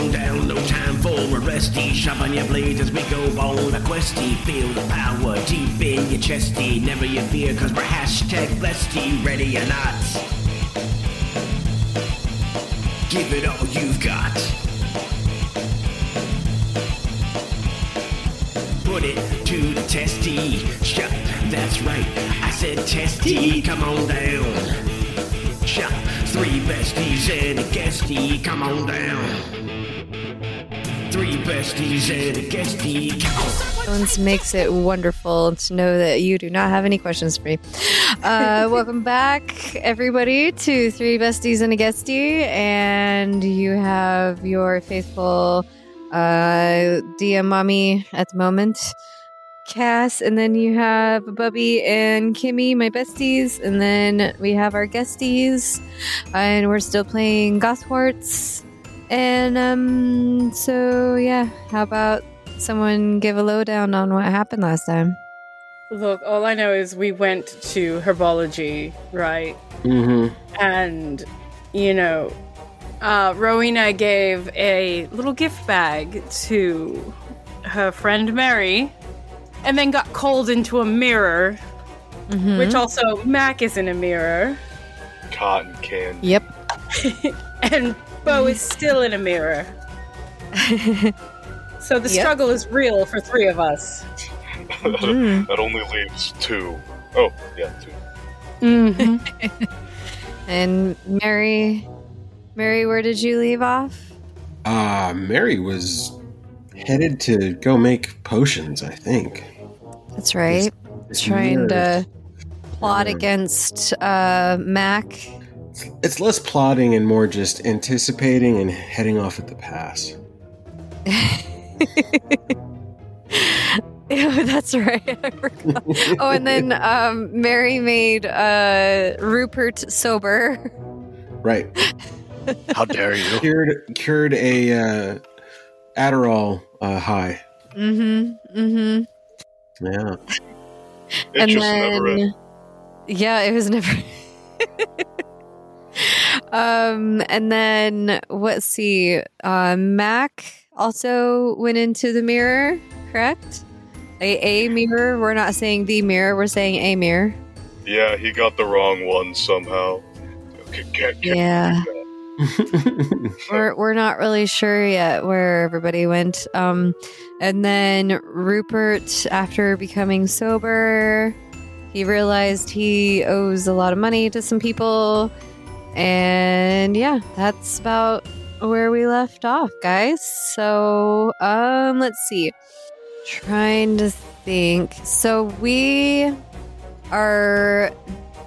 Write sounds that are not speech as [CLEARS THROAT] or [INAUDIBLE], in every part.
on down, no time for a resty. Sharpen your blades as we go on a questy. Feel the power deep in your chesty. Never you fear, cause we're hashtag blessed. Ready or not? Give it all you've got. Put it to the testy. Shut, that's right. I said testy. Come on down. Shut, three besties and a guestie. Come on down. Three besties and a guestie. Come. Silence makes it wonderful to know that you do not have any questions for me. Uh, [LAUGHS] welcome back, everybody, to Three Besties and a Guestie. And you have your faithful uh, DM mommy at the moment, Cass. And then you have Bubby and Kimmy, my besties. And then we have our guesties. And we're still playing Gothwarts. And um, so, yeah, how about someone give a lowdown on what happened last time? Look, all I know is we went to herbology, right? Mm-hmm. And, you know, uh, Rowena gave a little gift bag to her friend Mery and then got called into a mirror, Mm-hmm. which also Mac is in a mirror, Cotton candy. Yep. [LAUGHS] and Beau is still in a mirror. [LAUGHS] So the Yep. struggle is real for three of us. Mhm. [LAUGHS] that only leaves two. Oh, yeah, two. Mm-hmm. [LAUGHS] And Mery, Mery, where did you leave off? Uh, Mery was headed to go make potions, I think. That's right. It's Trying to plot mirror. against uh, Mac. It's less plotting and more just anticipating and heading off at the pass. [LAUGHS] Yeah, that's right. [LAUGHS] Oh, and then um, Mery made uh, Rupert sober. Right. [LAUGHS] How dare you? Cured cured a uh, Adderall uh, high. Mm-hmm. Mm-hmm. Yeah. It and just then, never yeah, it was never. Um, and then let's see. Uh, Mac also went into the mirror, correct? A a mirror. We're not saying the mirror. We're saying a mirror. Yeah, he got the wrong one somehow. Okay, can't, can't Yeah. [LAUGHS] we're we're not really sure yet where everybody went. Um, and then Rupert, after becoming sober, he realized he owes a lot of money to some people, and yeah, that's about where we left off, guys. So, um, let's see. Trying to think. So we are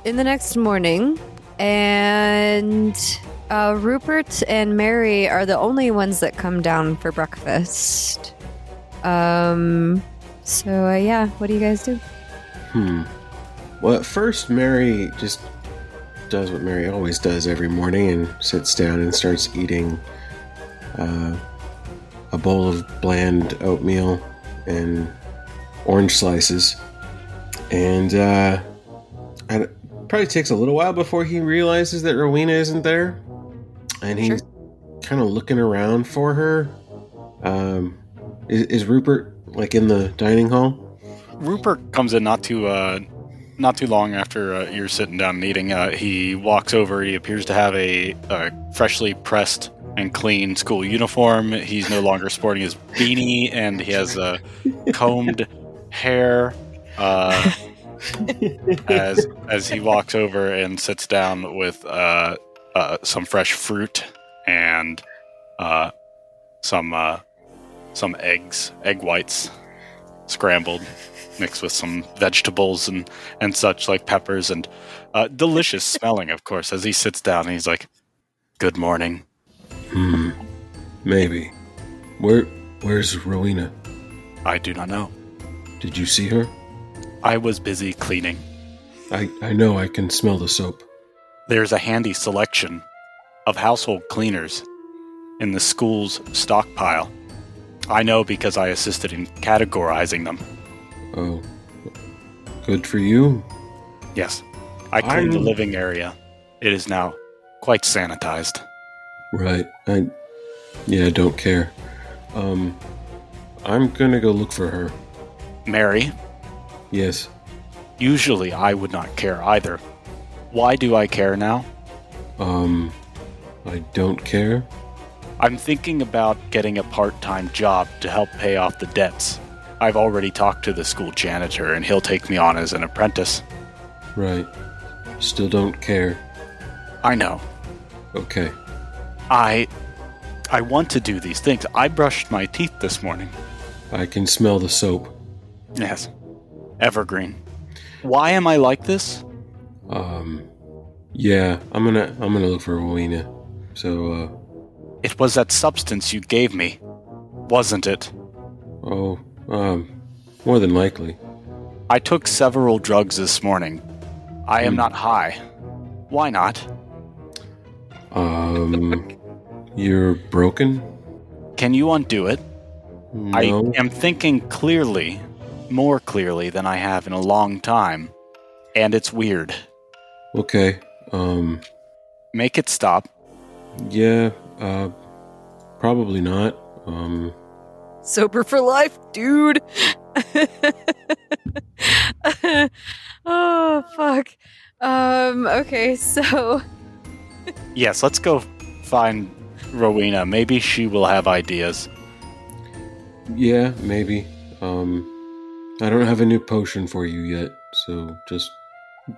in the next morning, and uh, Rupert and Mery are the only ones that come down for breakfast. Um. So uh, yeah, what do you guys do? Hmm. Well, at first, Mery just does what Mery always does every morning and sits down and starts eating uh, a bowl of bland oatmeal and orange slices. And uh, and it probably takes a little while before he realizes that Rowena isn't there. And he's kind of looking around for her. Um, is, is Rupert like in the dining hall? Rupert comes in not too uh, not too long after uh, you're sitting down and eating. Uh, he walks over. He appears to have a, uh freshly pressed and clean school uniform. He's no longer sporting his beanie, and he has uh, combed hair. Uh, as as he walks over and sits down with uh, uh, some fresh fruit and uh, some some eggs, egg whites, scrambled, mixed with some vegetables and and such like peppers and uh, delicious [LAUGHS] smelling, of course. As he sits down, he's like, "Good morning." Hmm. Maybe. Where where's Rowena? I do not know. Did you see her? I was busy cleaning. I, I know I can smell the soap. There's a handy selection of household cleaners in the school's stockpile. I know because I assisted in categorizing them. Oh. Good for you. Yes, I cleaned the I'm- living area. It is now quite sanitized. Right. I Yeah, I don't care. Um, I'm gonna go look for her. Mery, Yes. usually I would not care either. Why do I care now? Um, I don't care. I'm thinking about getting a part time job to help pay off the debts. I've already talked to the school janitor, and he'll take me on as an apprentice. Right. Still don't care. I know. Okay. I. I want to do these things. I brushed my teeth this morning. I can smell the soap. Yes. Evergreen. Why am I like this? Um, yeah, I'm gonna I'm gonna look for Rowena. So, uh, It was that substance you gave me, wasn't it? oh, um, more than likely. I took several drugs this morning. I am Hmm. not high. Why not? Um, you're broken. Can you undo it? No. I am thinking clearly, more clearly than I have in a long time. And it's weird. Okay. Um, Make it stop. yeah. Uh, probably not. Um, Sober for life, dude. [LAUGHS] oh fuck. Um. Okay. So. Yes, let's go find Rowena. Maybe she will have ideas. yeah, maybe. Um, I don't have a new potion for you yet, so just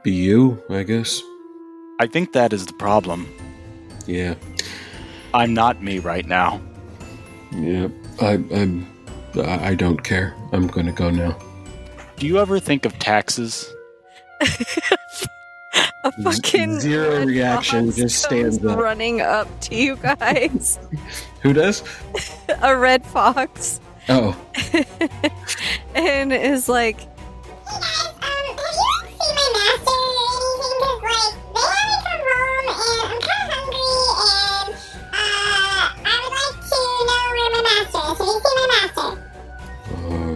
be you, I guess. I think that is the problem. Yeah. I'm not me right now. Yeah. I I'm I I don't care. I'm gonna go now. Do you ever think of taxes? [LAUGHS] A fucking zero reaction, just stands up. running up to you guys. [LAUGHS] Who does? [LAUGHS] a red fox, Oh, and is like, uh,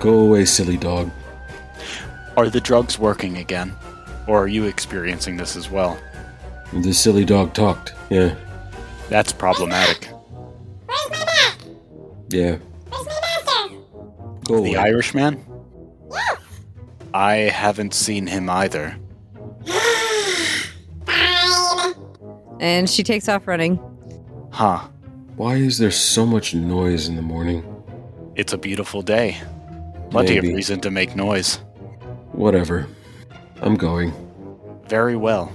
go away, silly dog. Are the drugs working again? Or are you experiencing this as well? The silly dog talked. Yeah, That's problematic. yeah. Go The away. Irishman? I haven't seen him either. and she takes off running. Huh. Why is there so much noise in the morning? It's a beautiful day. Plenty Maybe. of reason to make noise. Whatever. I'm going. Very well.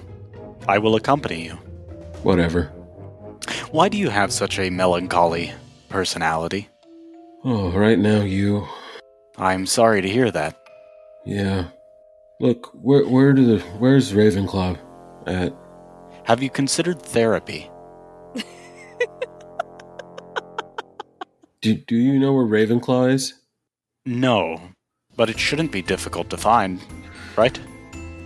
I will accompany you. Whatever. Why do you have such a melancholy personality? Oh, right now you. I'm sorry to hear that. Yeah. Look, where where do the where's Ravenclaw at? Have you considered therapy? Do do you know where Ravenclaw is? No, but it shouldn't be difficult to find, right?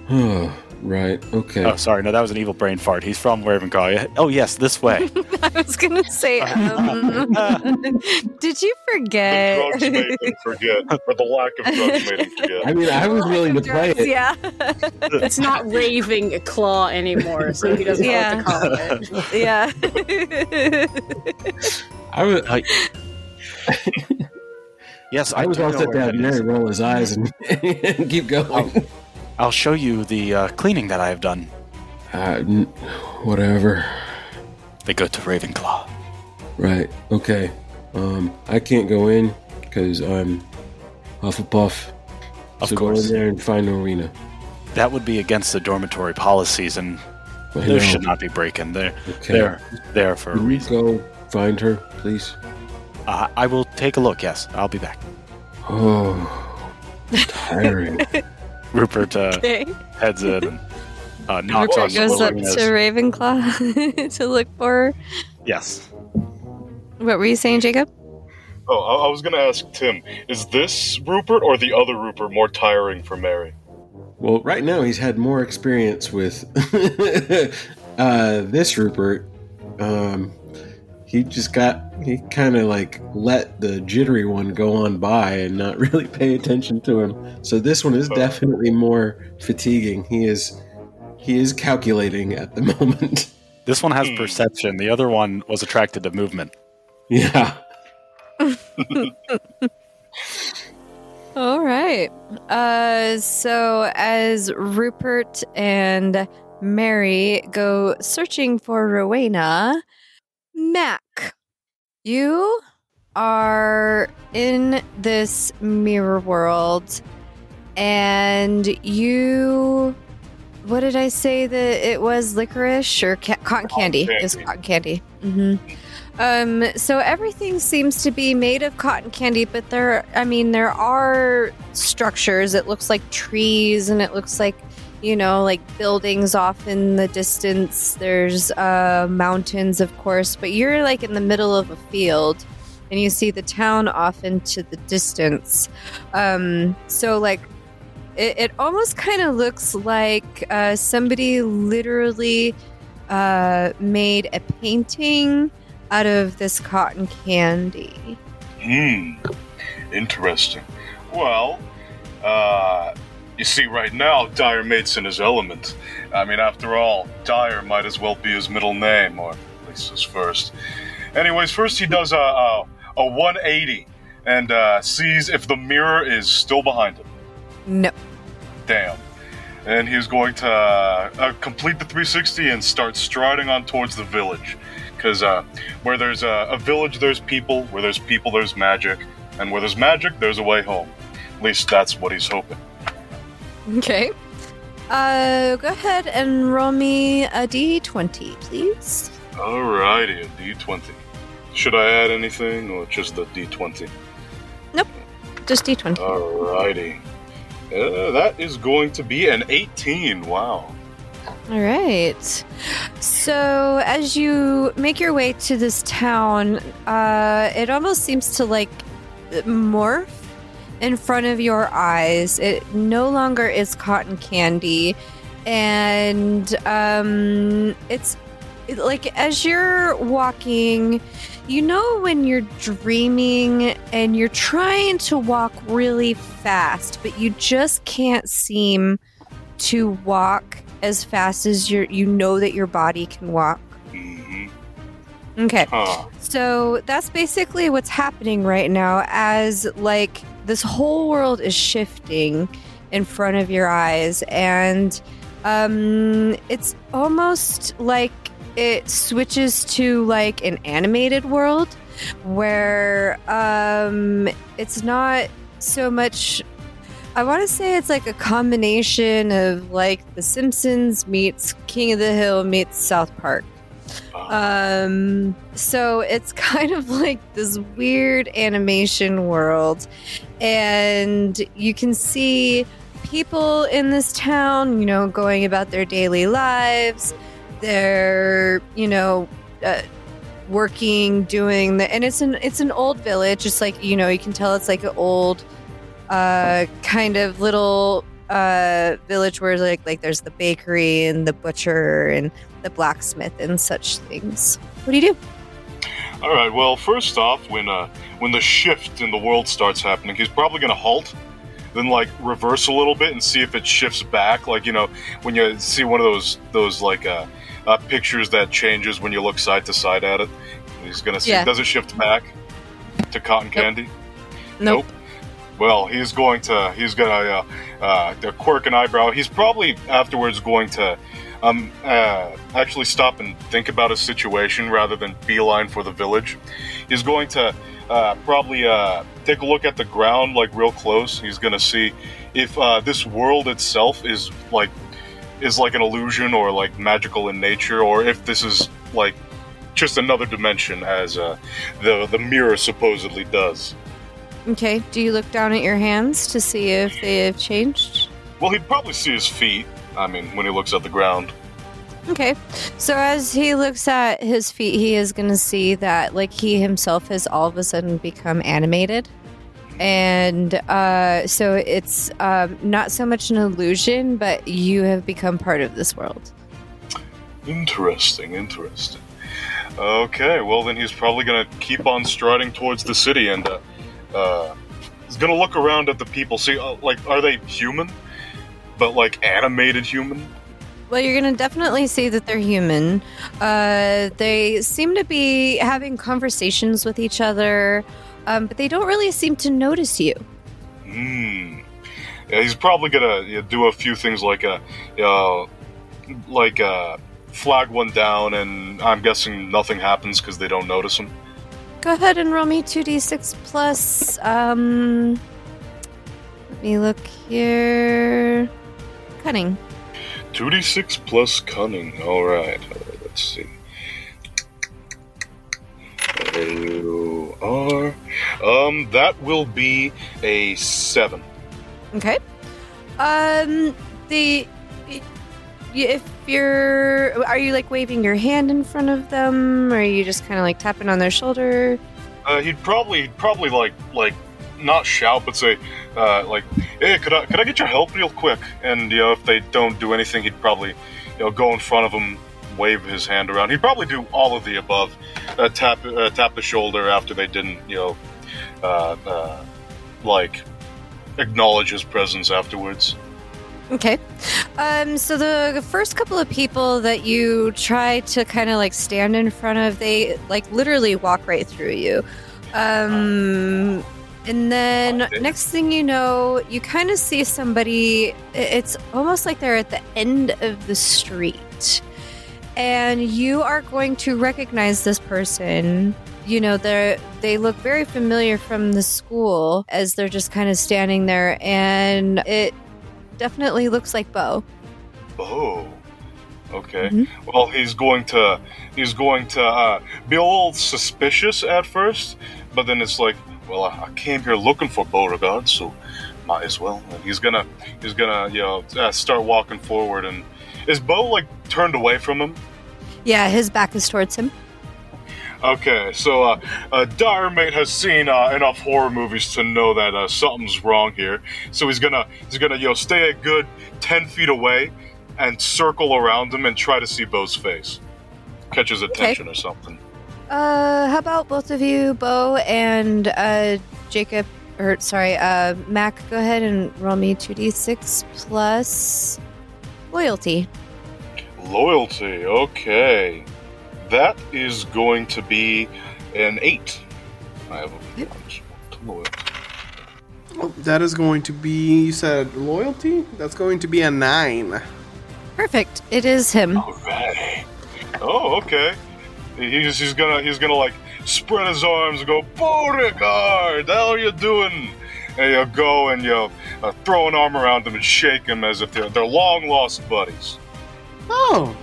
Oh, right. Okay. Oh, sorry, no, that was an evil brain fart. He's from Ravenclaw. Oh, yes, this way. [LAUGHS] I was gonna say, [LAUGHS] um, [LAUGHS] did you The forget? drugs made him forget, or the lack of drugs made him forget. I mean, I was willing to play it. Yeah, It's not raving claw anymore, so he doesn't Yeah. know what to call it. yeah. I was. Uh, yes, I, I was all set down that there is. and roll his eyes and, [LAUGHS] and keep going. I'll show you the uh, cleaning that I have done. Uh, n- whatever. They go to Ravenclaw. Right. Okay. Um, I can't go in because I'm Hufflepuff. Of so course. go in there and find Arena. That would be against the dormitory policies, and know. should not be breaking. They're, Okay. they're there for a reason. go find her, please? Uh, I will take a look, yes. I'll be back. Oh, tiring. [LAUGHS] Rupert uh, Okay. heads in and uh, knocks on Rupert goes up to Ravenclaw [LAUGHS] to look for her. Yes. What were you saying, Jacob? Oh, I, I was gonna ask Tim: Is this Rupert or the other Rupert more tiring for Mery? well, right now he's had more experience with [LAUGHS] uh, this Rupert. Um, he just got he kind of like let the jittery one go on by and not [LAUGHS] really pay attention to him. So this one is definitely more fatiguing. He is he is calculating at the [LAUGHS] moment. This one has Hmm. perception. The other one was attracted to movement. Yeah. [LAUGHS] All right. Uh, so as Rupert and Mery go searching for Rowena, Mac, you are in this mirror world, and you. What did I say that it was? Licorice or ca- cotton candy? Cotton It's candy. cotton candy. hmm um, so everything seems to be made of cotton candy, but there, I mean, there are structures. It looks like trees and it looks like, you know, like buildings off in the distance. There's uh, mountains, of course, but you're like in the middle of a field and you see the town off into the distance. Um, so, like, it, it almost kind of looks like uh, somebody literally uh, made a painting out of this cotton candy. Hmm. Interesting. Well, uh, you see, right now, Dyer mate's in his element. I mean, after all, Dyer might as well be his middle name, or at least his first. Anyways, first he does a, a, a 180 and uh, sees if the mirror is still behind him. No. Damn. And he's going to uh, uh, complete the 360 and start striding on towards the village. Because uh, where there's a, a village, there's people. Where there's people, there's magic. And where there's magic, there's a way home. At least that's what he's hoping. Okay. Uh, go ahead and roll me a d20, please. Alrighty, a d20. Should I add anything or just the d20? Nope, Just d20. Alrighty. Uh, that is going to be an 18. Wow. All right. So as you make your way to this town, uh, it almost seems to like morph in front of your eyes. It no longer is cotton candy, and um, it's it- like as you're walking. You know when you're dreaming and you're trying to walk really fast, but you just can't seem to walk as fast as you you know that your body can walk. hmm Okay. Huh. So that's basically what's happening right now as like this whole world is shifting in front of your eyes and um it's almost like it switches to like an animated world where um it's not so much I want to say it's like a combination of like The Simpsons meets King of the Hill meets South Park. Um, so it's [LAUGHS] kind of like this weird animation world, and you can see people in this town, you know, going about their daily lives. They're, you know, uh, working, doing the, and it's an it's an old village. It's like you know, you can tell it's like an old, uh, kind of little uh village where like like there's the bakery and the butcher and the blacksmith and such things. What do you do? All right. Well, first off, when uh, when the shift in the world starts happening, he's probably gonna halt, then like reverse a little bit and see if it shifts back. Like you know, when you see one of those those like uh, uh, pictures that changes when you look side to side at it. He's gonna see. Yeah. Does it shift back to cotton candy? Nope. Well, he's going to. He's gonna uh, uh, to quirk an eyebrow. He's probably afterwards going to. Um, uh, actually stop and think about his situation rather than beeline for the village. He's going to uh, probably uh, take a look at the ground, like real close. He's going to see if uh, this world itself is like is like an illusion or like magical in nature, or if this is like just another dimension, as uh, the the mirror supposedly does. Okay. Do you look down at your hands to see if they have changed? Well, he'd probably see his feet. I mean, when he looks at the ground. Okay. So as he looks at his feet, he is going to see that like he himself has all of a sudden become animated. And uh, so it's um, not so much an illusion, but you have become part of this world. Interesting, interesting. Okay, well then he's probably gonna keep on striding towards the city and uh, uh, he's gonna look around at the people. See, uh, like, are they human? But like animated human? Well, you're going to definitely see that they're human. Uh, they seem to be having conversations with each other, um, but they don't really seem to notice you. Hmm. Yeah, he's probably gonna yeah, do a few things like a, uh, like uh, flag one down, and I'm guessing nothing happens because they don't notice him. Go ahead and roll me 2d6 plus. Um, let me look here. Cunning. 2d6 plus cunning. Alright, let's see. You are. Um, that will be a 7. Okay. Um, the if you're, are you like waving your hand in front of them, or are you just kind of like tapping on their shoulder? Uh, he'd probably, he'd probably like, like, not shout, but say, uh, like, hey, could I, could I get your help real quick? And, you know, if they don't do anything, he'd probably, you know, go in front of them, wave his hand around. He'd probably do all of the above. Uh, tap, uh, tap the shoulder after they didn't, you know, uh, uh, like, acknowledge his presence afterwards. Okay. Um, so the first couple of people that you try to kind of like stand in front of, they like literally walk right through you. Um, and then next thing you know, you kind of see somebody. It's almost like they're at the end of the street, and you are going to recognize this person. You know, they they look very familiar from the school as they're just kind of standing there, and it definitely looks like Beau. Oh. Okay. Mhm. Well, he's going to he's going to uh, be a little suspicious at first, but then it's like, well, I, I came here looking for Beauregard, so might as well. And he's gonna he's gonna you know uh, start walking forward. And is Beau like turned away from him? Yeah, his back is towards him. Okay, so uh, uh, Dire Mate has seen uh, enough horror movies to know that uh, something's wrong here. So he's gonna he's gonna you know stay a good ten feet away and circle around him and try to see Beau's face, catch his attention or something. Uh, how about both of you, Beau and uh, Jacob, or sorry, uh, Mac, go ahead and roll me 2d6 plus loyalty. Loyalty, okay, that is going to be an eight. I have a punch to loyalty. Oh, that is going to be. You said loyalty. That's going to be a nine. Perfect. It is him. Alright. Oh, okay. He's, he's gonna he's gonna like spread his arms and go, Beauregard, how are you doing? And you go and you uh, throw an arm around him and shake him as if they're, they're long lost buddies. Oh,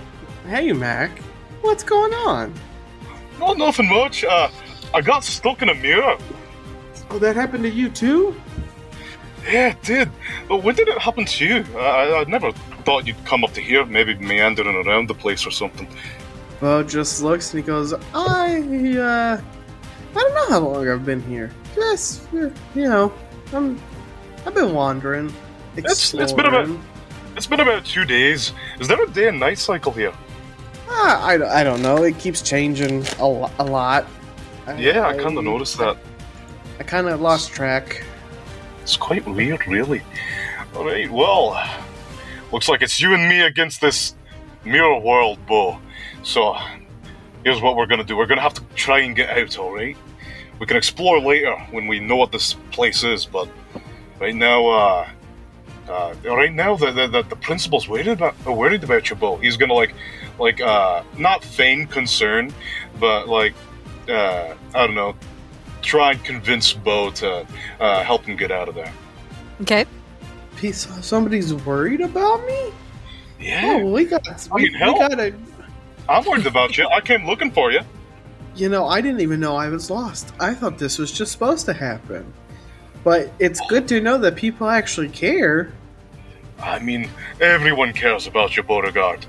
hey Mac, what's going on? No, nothing much. Uh, I got stuck in a mirror. Oh, that happened to you too? Yeah, it did. But when did it happen to you? I, I never thought you'd come up to here, maybe meandering around the place or something. Beau just looks and he goes, I, uh, I don't know how long I've been here. Just, uh, you know, I'm, I've been wandering. It's- it's been about- It's been about two days. Is there a day and night cycle here? Ah, I, I don't know. It keeps changing a, lo- a lot. Yeah, I kind of noticed that. I kind of lost track. It's quite weird, really. Alright, well, looks like it's you and me against this mirror world, Beau. So, here's what we're gonna do. We're gonna have to try and get out, alright? We can explore later when we know what this place is, but right now, uh, uh, right now, the, the, the, the principal's worried about, uh, worried about you, Beau. He's gonna, like, like, uh, not feign concern, but, like, uh, I don't know, try and convince Beau to uh, help him get out of there. Okay. He- Somebody's worried about me? Yeah, Oh, we got, I we, we got a, I'm worried about you. I came looking for you. You know, I didn't even know I was lost. I thought this was just supposed to happen. But it's good to know that people actually care. I mean, everyone cares about you, Beauregard.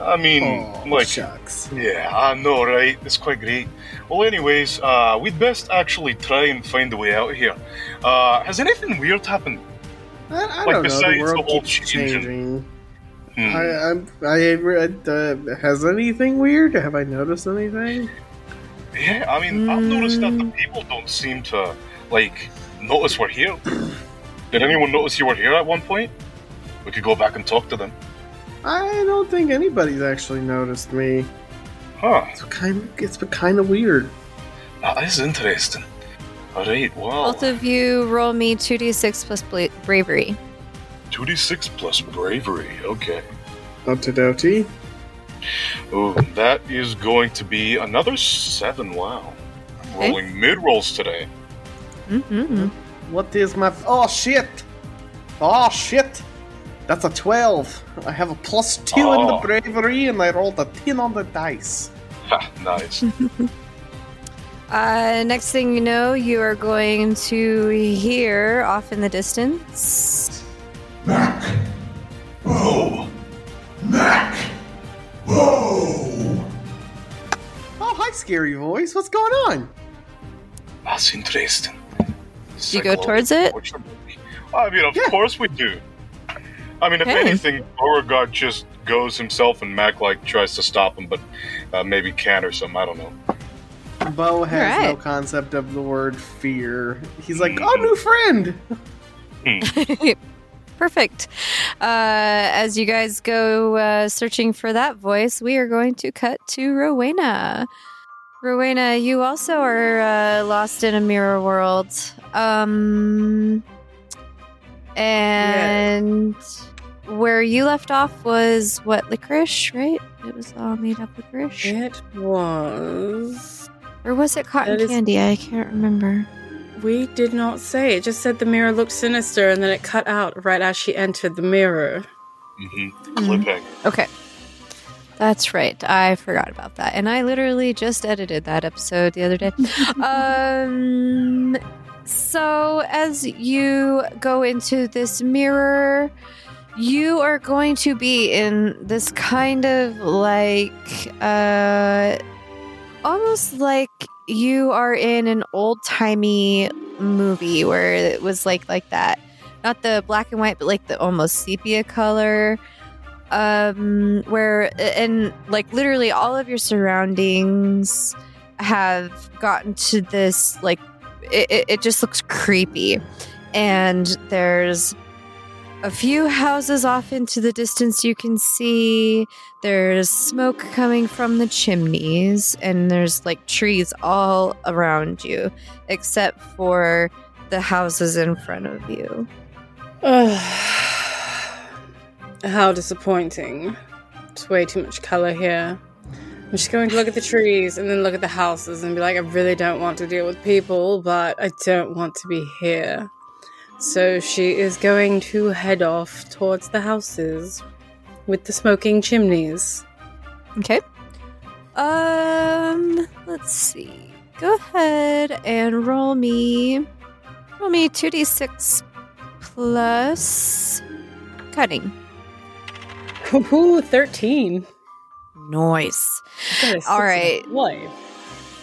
I mean, Oh, like, shucks. yeah, I know, right? It's quite great. Well, anyways, uh, we'd best actually try and find a way out here. Uh, has anything weird happened? I, I like, don't know. besides The the world whole keeps changing. changing. Hmm. I, I'm, I read. Uh, has anything weird? Have I noticed anything? Yeah, I mean, I've noticed that the people don't seem to, like, notice we're here. [CLEARS THROAT] Did anyone notice you were here at one point? We could go back and talk to them. I don't think anybody's actually noticed me. Huh. It's kind it's been kind of weird. That is interesting. Alright, well. Both of you roll me 2d6 plus bla- bravery. 2d6 plus bravery. Okay. Okie Ooh, that is going to be another 7. Wow. I'm Okay. rolling mid rolls today. Mm-hmm. What is my. Oh shit! Oh shit! That's a 12. I have a plus 2 in the Oh. bravery, and I rolled a 10 on the dice. Ha, nice. [LAUGHS] Uh, next thing you know, you are going to hear off in the distance. Mac! Whoa! Mac! Whoa! Oh, hi, scary voice. What's going on? That's interesting. You go towards it? I mean, of Yeah. course we do. I mean, if Okay. anything, Beauregard just goes himself and Mac like tries to stop him, but uh, maybe can't or something. I don't know. Beau has no concept of the word fear. He's like, oh, new friend! [LAUGHS] Perfect. Uh, as you guys go uh, searching for that voice, we are going to cut to Rowena. Rowena, you also are uh, lost in a mirror world. Um, and where you left off was what licorice, right? It was all made up licorice, It was. or was it cotton That is- candy? I can't remember. We did not say. It just said the mirror looked sinister, and then it cut out right as she entered the mirror. Mm-hmm. Cliffhanger. Okay. That's right. I forgot about that. And I literally just edited that episode the other day. [LAUGHS] um so as you go into this mirror, you are going to be in this kind of like uh almost like you are in an old-timey movie where it was like like that. Not the black and white, but like the almost sepia color um where and like literally all of your surroundings have gotten to this like it- it just looks creepy and there's a few houses off into the distance you can see there's smoke coming from the chimneys and there's like trees all around you except for the houses in front of you [SIGHS] How disappointing. It's way too much color here. I'm just going to look at the trees and then look at the houses and be like, I really don't want to deal with people, but I don't want to be here. So she is going to head off towards the houses with the smoking chimneys. Okay. Um, let's see. Go ahead and roll me roll me 2d6 plus cunning. Ooh, 13. Nice. All right. a six All and a right. five.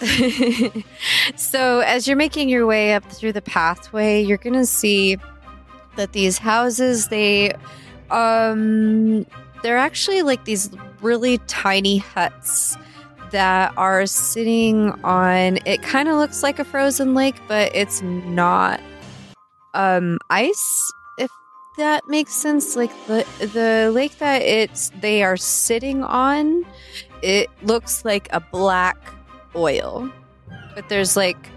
[LAUGHS] so as you're making your way up through the pathway, you're going to see that these houses they um they're actually like these really tiny huts that are sitting on it kind of looks like a frozen lake but it's not um ice if that makes sense. Like the the lake that it's they are sitting on it looks like a black oil but there's like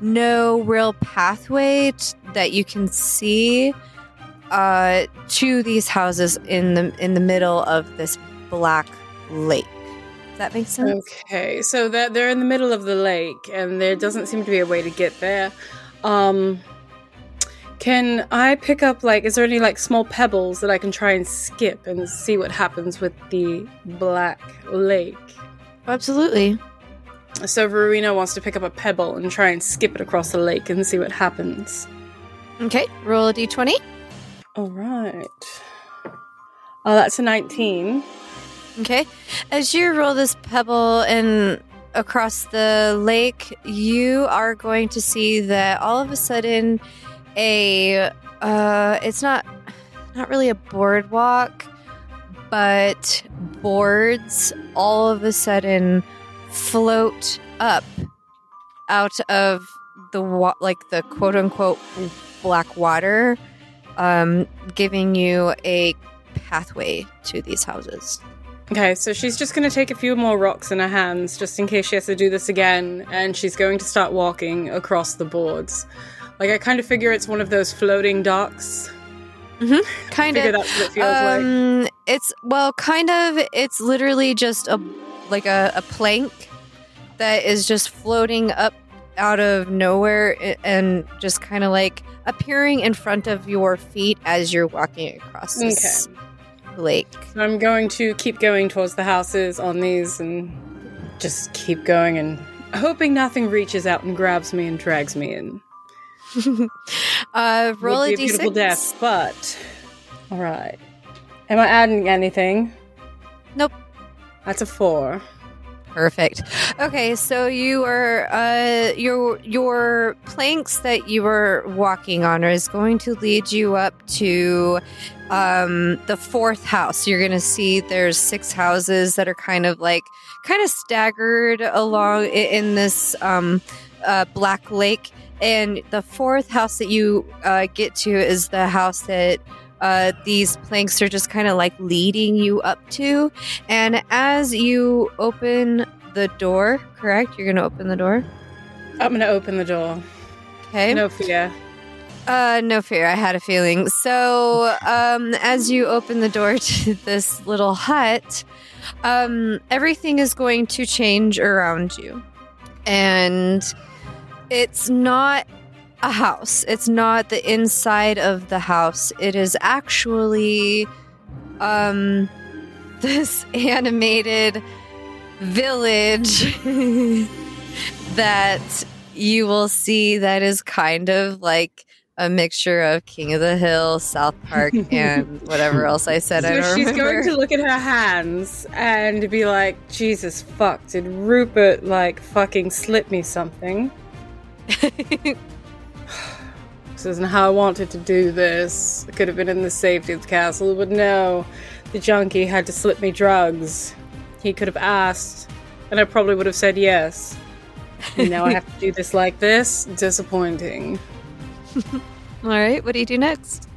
no real pathway t- that you can see uh, to these houses in the in the middle of this black lake. Does that make sense? Okay, so they're, they're in the middle of the lake, and there doesn't seem to be a way to get there. Um, can I pick up like? Is there any like small pebbles that I can try and skip and see what happens with the black lake? Absolutely. So Rowena wants to pick up a pebble and try and skip it across the lake and see what happens. Okay, roll a d20. All right. Oh, that's a nineteen. Okay. As you roll this pebble and across the lake, you are going to see that all of a sudden a uh it's not not really a boardwalk, but boards all of a sudden float up out of the wa- like the quote unquote black water um giving you a pathway to these houses. Okay, so she's just going to take a few more rocks in her hands just in case she has to do this again, and she's going to start walking across the boards. Like, I kind of figure it's one of those floating docks. Kind of. it feels like. Um, it's well, kind of. It's literally just a like a, a plank that is just floating up out of nowhere and just kind of like appearing in front of your feet as you're walking across this lake. So I'm going to keep going towards the houses on these and just keep going and hoping nothing reaches out and grabs me and drags me in. [LAUGHS] Uh, roll Would a be a beautiful d6. death, but all right. Am I adding anything? Nope. That's a four. Perfect. Okay, so you are uh your your planks that you were walking on is going to lead you up to um the fourth house. You're going to see there's six houses that are kind of like kind of staggered along in this um uh black lake and the fourth house that you uh get to is the house that uh, these planks are just kind of like leading you up to. And as you open the door, correct? You're going to open the door? I'm gonna open the door. Okay. No fear. Uh, no fear. I had a feeling. So, um, as you open the door [LAUGHS] to this little hut, um, everything is going to change around you. And it's not a house. It's not the inside of the house. It is actually, um, [LAUGHS] this animated village [LAUGHS] that you will see that is kind of like a mixture of King of the Hill, South Park, [LAUGHS] and whatever else I said. I So don't she's remember. going to look at her hands and be like, Jesus fuck, did Rupert like fucking slip me something? This isn't how I wanted to do this. It could have been in the safety of the castle, but no. The junkie had to slip me drugs. He could have asked, and I probably would have said yes. And now I have to do this [LAUGHS] like this? Disappointing. [LAUGHS] All right, what do you do next?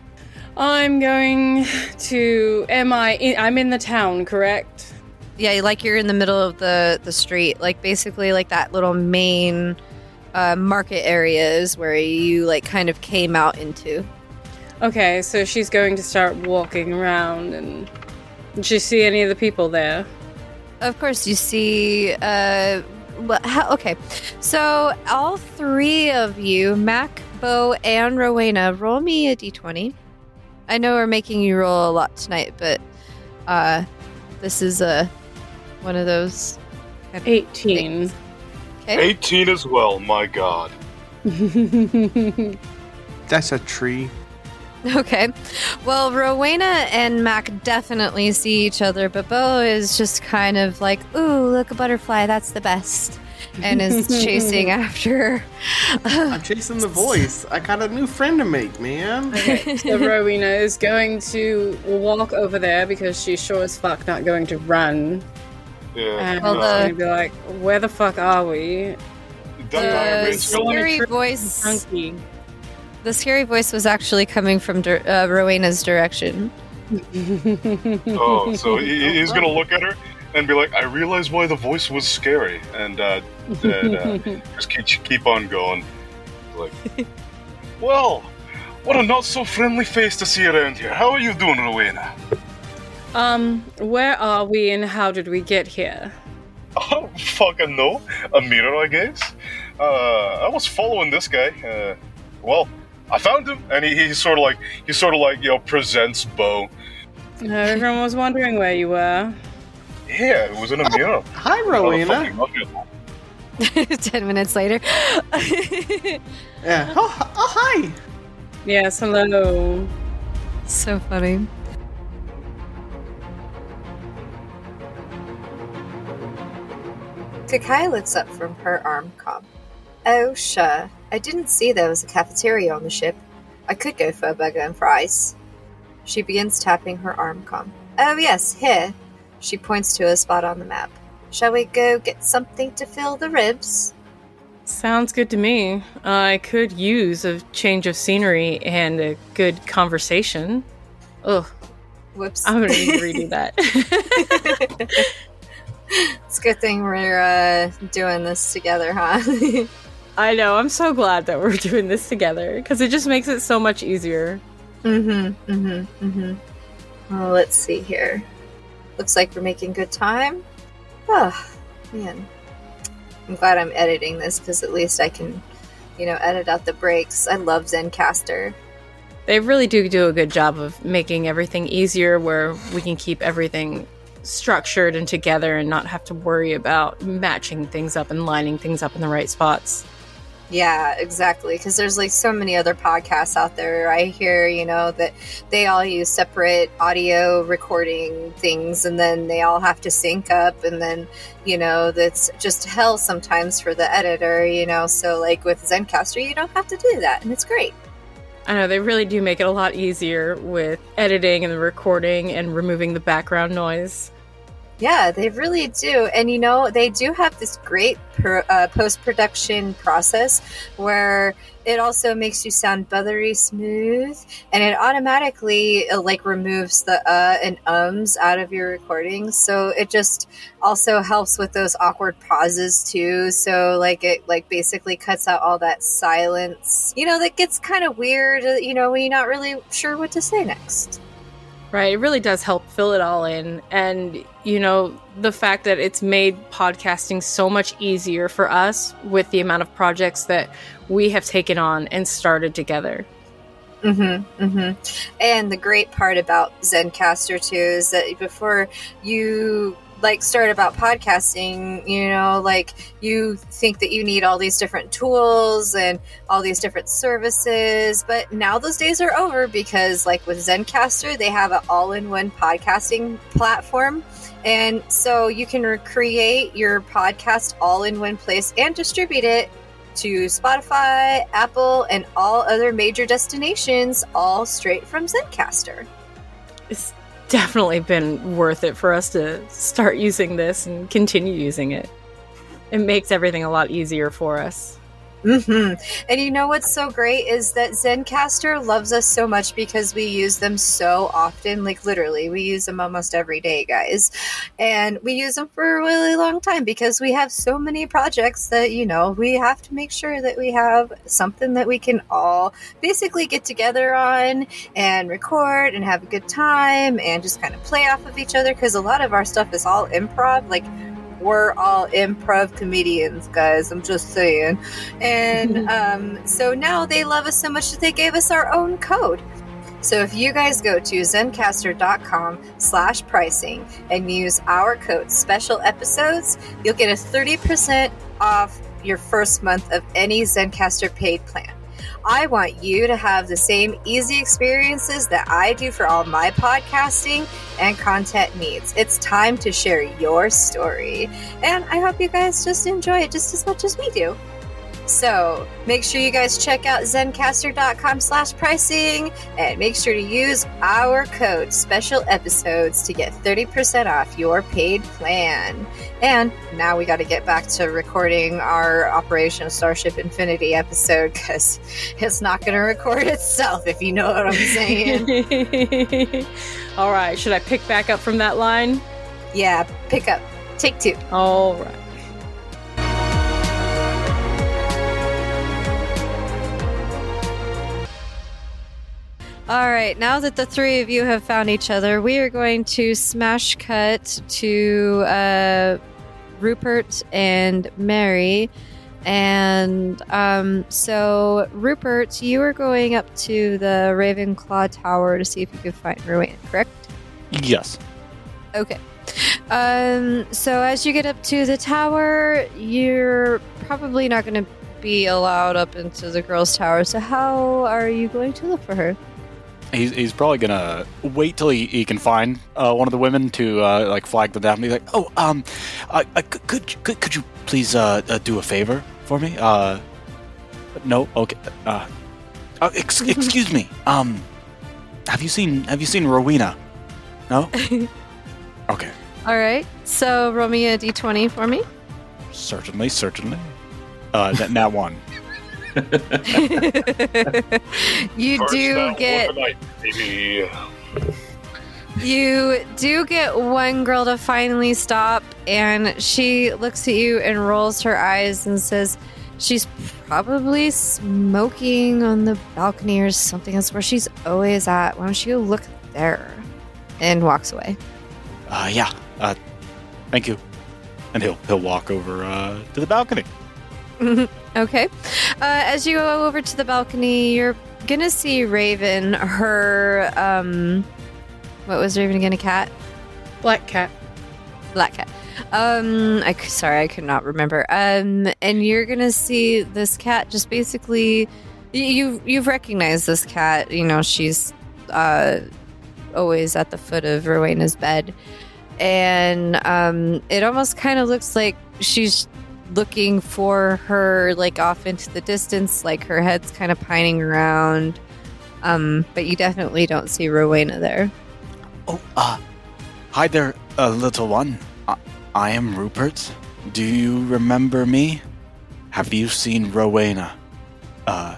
I'm going to. Am I. In, I'm in the town, correct? Yeah, like you're in the middle of the the street, like basically like that little main uh, market areas where you like kind of came out into. Okay, so she's going to start walking around and. Did she see any of the people there? Of course, you see. Uh, well, how, okay, so all three of you, Mac, Beau, and Rowena, roll me a d20. I know we're making you roll a lot tonight, but uh, this is a one of those. kind of 18. things. Okay. 18 as well, my god. [LAUGHS] That's a tree. Okay. Well, Rowena and Mac definitely see each other, but Beau is just kind of like, ooh, look, a butterfly, that's the best. And is [LAUGHS] chasing after. I'm chasing the voice. I got a new friend to make, man. Okay, so [LAUGHS] Rowena is going to walk over there because she's sure as fuck not going to run. Yeah. And Well, she's the- gonna be like, where the fuck are we? The diamond's still still on a scary voice. Chunky. The scary voice was actually coming from uh, Rowena's direction. [LAUGHS] Oh, so he, he's gonna look at her and be like, "I realize why the voice was scary," and uh, and, uh, [LAUGHS] just keep keep on going. Like, well, what a not so friendly face to see around here. How are you doing, Rowena? Um, where are we and how did we get here? I [LAUGHS] don't fucking know. A mirror, I guess. Uh, I was following this guy. Uh, well, I found him, and he, he sort of like he sort of like you know presents Beau. Everyone was wondering where you were. Yeah, it was in a mirror. Hi, Oh, Rowena. [LAUGHS] Ten minutes later. [LAUGHS] Yeah. Oh, oh, hi. Yes, hello. so funny. Kakai looks up from her arm com. Oh, sure. I didn't see there was a cafeteria on the ship. I could go for a burger and fries. She begins tapping her arm com. Oh, yes, here. She points to a spot on the map. Shall we go get something to fill the ribs? Sounds good to me. I could use a change of scenery and a good conversation. Ugh. Whoops. I'm gonna need to redo [LAUGHS] that. [LAUGHS] it's a good thing we're uh, doing this together, huh? [LAUGHS] I know. I'm so glad that we're [LAUGHS] doing this together because it just makes it so much easier. mm-hmm. Mm-hmm. Mm-hmm. Well, let's see here. Looks like we're making good time. Oh, man. I'm glad I'm editing this because at least I can, you know, edit out the breaks. I love Zencastr. They really do do a good job of making everything easier where we can keep everything structured and together and not have to worry about matching things up and lining things up in the right spots. Yeah, exactly. Because there's like so many other podcasts out there. I hear, you know, that they all use separate audio recording things and then they all have to sync up. And then, you know, that's just hell sometimes for the editor, you know. So, like with Zencastr, you don't have to do that. And it's great. I know they really do make it a lot easier with editing and the recording and removing the background noise. Yeah, they really do. And you know, they do have this great per, uh, post production process where it also makes you sound buttery smooth and it automatically uh, like removes the uh and ums out of your recordings. So it just also helps with those awkward pauses too. So like it like basically cuts out all that silence. You know, that gets kind of weird, uh, you know, when you're not really sure what to say next. Right, it really does help fill it all in. And, you know, the fact that it's made podcasting so much easier for us with the amount of projects that we have taken on and started together. Mm-hmm, mm-hmm. And the great part about Zencastr too is that before you like start about podcasting, you know, like you think that you need all these different tools and all these different services, but now those days are over because like with Zencastr, they have an all-in-one podcasting platform. And so you can recreate your podcast all in one place and distribute it to Spotify, Apple, and all other major destinations, all straight from Zencastr. Definitely been worth it for us to start using this and continue using it. It makes everything a lot easier for us. Hmm And you know what's so great is that Zencastr loves us so much because we use them so often. Like literally, we use them almost every day, guys. And we use them for a really long time because we have so many projects that, you know, we have to make sure that we have something that we can all basically get together on and record and have a good time and just kind of play off of each other because a lot of our stuff is all improv. Like, we're all improv comedians, guys. I'm just saying. And [LAUGHS] um, so now they love us so much that they gave us our own code. So if you guys go to zencastr.com slash pricing and use our code special episodes, you'll get a 30% off your first month of any Zencastr paid plan. I want you to have the same easy experiences that I do for all my podcasting and content needs. It's time to share your story. And I hope you guys just enjoy it just as much as we do. So make sure you guys check out zencastr.com slash pricing and make sure to use our code special episodes to get 30% off your paid plan. And now we got to get back to recording our Operation Starship Infinity episode because it's not going to record itself, if you know what I'm saying. [LAUGHS] All right, should I pick back up from that line? yeah, pick up. Take two. All right. All right, now that the three of you have found each other, we are going to smash cut to uh, Rupert and Mery. And um, so, Rupert, you are going up to the Ravenclaw Tower to see if you can find Rowena, correct? Yes. Okay. Um, so as you get up to the tower, you're probably not going to be allowed up into the girls' tower. So how are you going to look for her? He's, he's probably gonna wait till he, he can find uh, one of the women to uh, like flag them down be like, oh, um, I, I, could, could could you please uh, uh do a favor for me? Uh, no, okay. Uh, uh ex- [LAUGHS] excuse me. Um, have you seen have you seen Rowena? No. [LAUGHS] Okay. All right. So roll me a d20 for me. Certainly, certainly. Uh, that nat one. [LAUGHS] you First do get overnight, you do get one girl to finally stop, and she looks at you and rolls her eyes and says, She's probably smoking on the balcony or something. That's where she's always at. Why don't you go look there? And walks away. Uh, yeah. Uh, thank you. And he'll he'll walk over uh, to the balcony. [LAUGHS] okay. Uh, as you go over to the balcony, you're gonna see Raven. Her, um, what was Raven again? A cat? Black cat. Black cat. Um, I sorry, I could not remember. Um, and you're gonna see this cat just basically. You you've recognized this cat. You know she's uh always at the foot of Rowena's bed, and um, it almost kind of looks like she's looking for her like off into the distance, like her head's kind of pining around. Um, but you definitely don't see Rowena there. Oh, uh, hi there, uh, little one. I, I am Rupert. Do you remember me? Have you seen Rowena? Uh,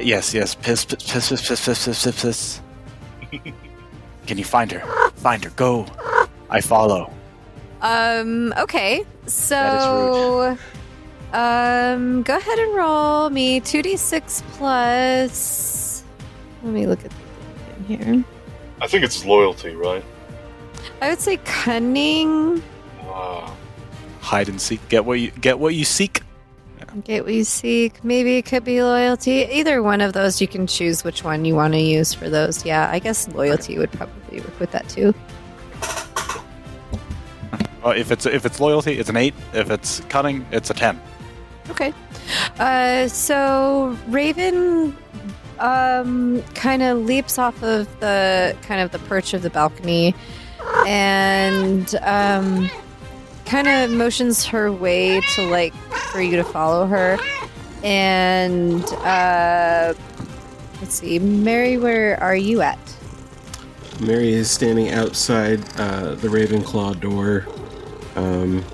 yes, yes. Piss, piss, piss, piss, piss, piss, piss, piss. piss. [LAUGHS] Can you find her? Find her. Go. I follow. Um, okay. So um go ahead and roll me 2d6 plus let me look at the thing here. I think it's loyalty, right? I would say cunning. Uh, Hide and seek. Get what you get. What you seek. Get what you seek. Maybe it could be loyalty. Either one of those, you can choose which one you want to use for those. Yeah, I guess loyalty would probably work with that too. Uh, if it's if it's loyalty, it's an eight. If it's cunning, it's a ten. Okay. Uh, so Raven um, kind of leaps off of the kind of the perch of the balcony and um, kind of motions her way to like for you to follow her. And uh, let's see, Mery, where are you at? Mery is standing outside uh, the Ravenclaw door, um,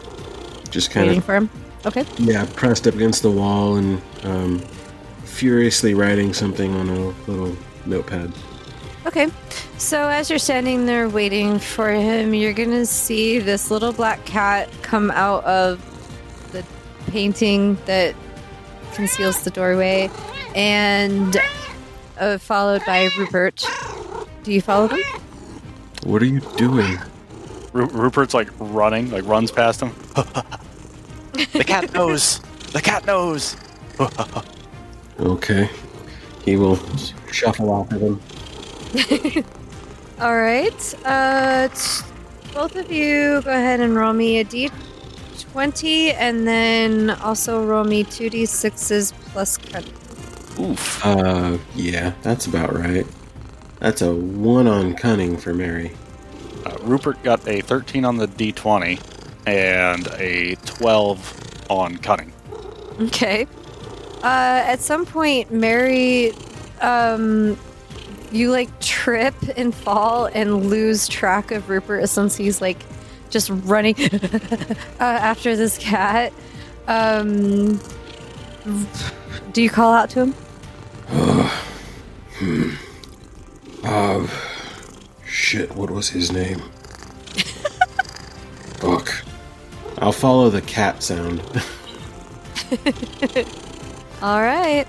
just kind Waiting of Waiting for him. Okay. yeah, pressed up against the wall and um, furiously writing something on a little notepad. Okay. So as you're standing there waiting for him, you're going to see this little black cat come out of the painting that conceals the doorway and uh, followed by Rupert. Do you follow them? What are you doing? Ru- Rupert's like running, like runs past him. the cat knows. The cat knows. [LAUGHS] Okay, he will shuffle off of him. [LAUGHS] All right. Uh, t- both of you go ahead and roll me a d20 and then also roll me 2d6s plus credit. Oof. Uh, yeah, that's about right. That's a one on cunning for Mery. Uh, Rupert got a 13 on the d20 and a 12 on cunning. Okay. Uh, at some point, Mery, um, you like trip and fall and lose track of Rupert since he's like just running [LAUGHS] uh, after this cat. Um, do you call out to him? [SIGHS] hmm. Uh, shit, what was his name? [LAUGHS] Fuck. I'll follow the cat sound. [LAUGHS] All right.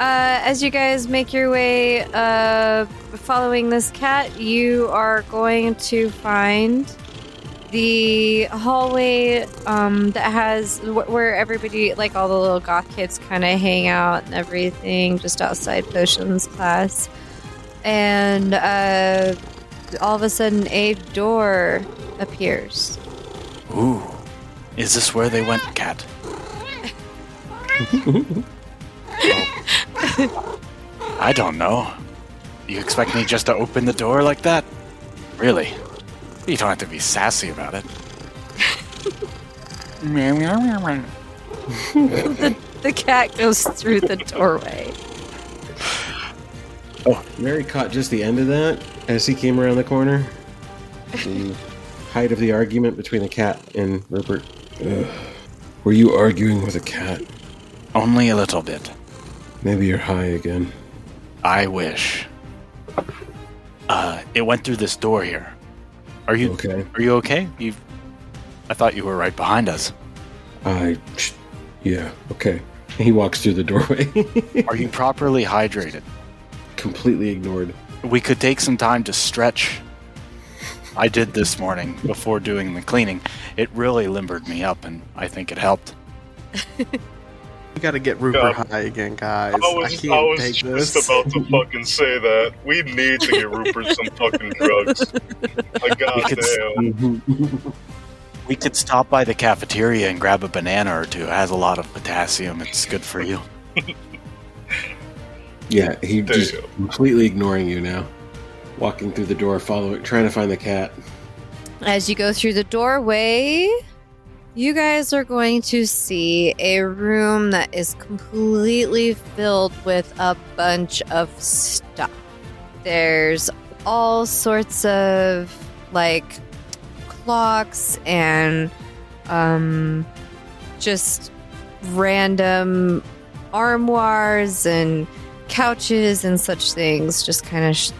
Uh, as you guys make your way uh, following this cat, you are going to find the hallway um, that has wh- where everybody, like all the little goth kids, kind of hang out and everything, just outside potions class. And uh, all of a sudden, a door appears. Ooh. Is this where they went, cat? Oh. [LAUGHS] I don't know. You expect me just to open the door like that? Really? You don't have to be sassy about it. Meow, meow, meow, meow. the, the cat goes through the doorway. Oh, Mery caught just the end of that as he came around the corner. The height of the argument between the cat and Rupert. Ugh. Were you arguing with a cat? Only a little bit. Maybe you're high again. I wish. Uh, it went through this door here. Are you Okay. are you okay? You I thought you were right behind us. I. Yeah. Okay. He walks through the doorway, [LAUGHS] Are you properly hydrated? completely ignored. We could take some time to stretch. I did this morning before doing the cleaning. It really limbered me up and I think it helped. We gotta get Rupert Yeah. high again, guys. I I, was, can't I was take just this. about to fucking say that. We need to get Rupert some fucking drugs. Like, We could- We could stop by the cafeteria and grab a banana or two. It has a lot of potassium. It's good for you. [LAUGHS] Yeah, he's just completely ignoring you now. Walking through the door, following, trying to find the cat. As you go through the doorway, you guys are going to see a room that is completely filled with a bunch of stuff. There's all sorts of like clocks and um just random armoires and couches and such things just kind of sh-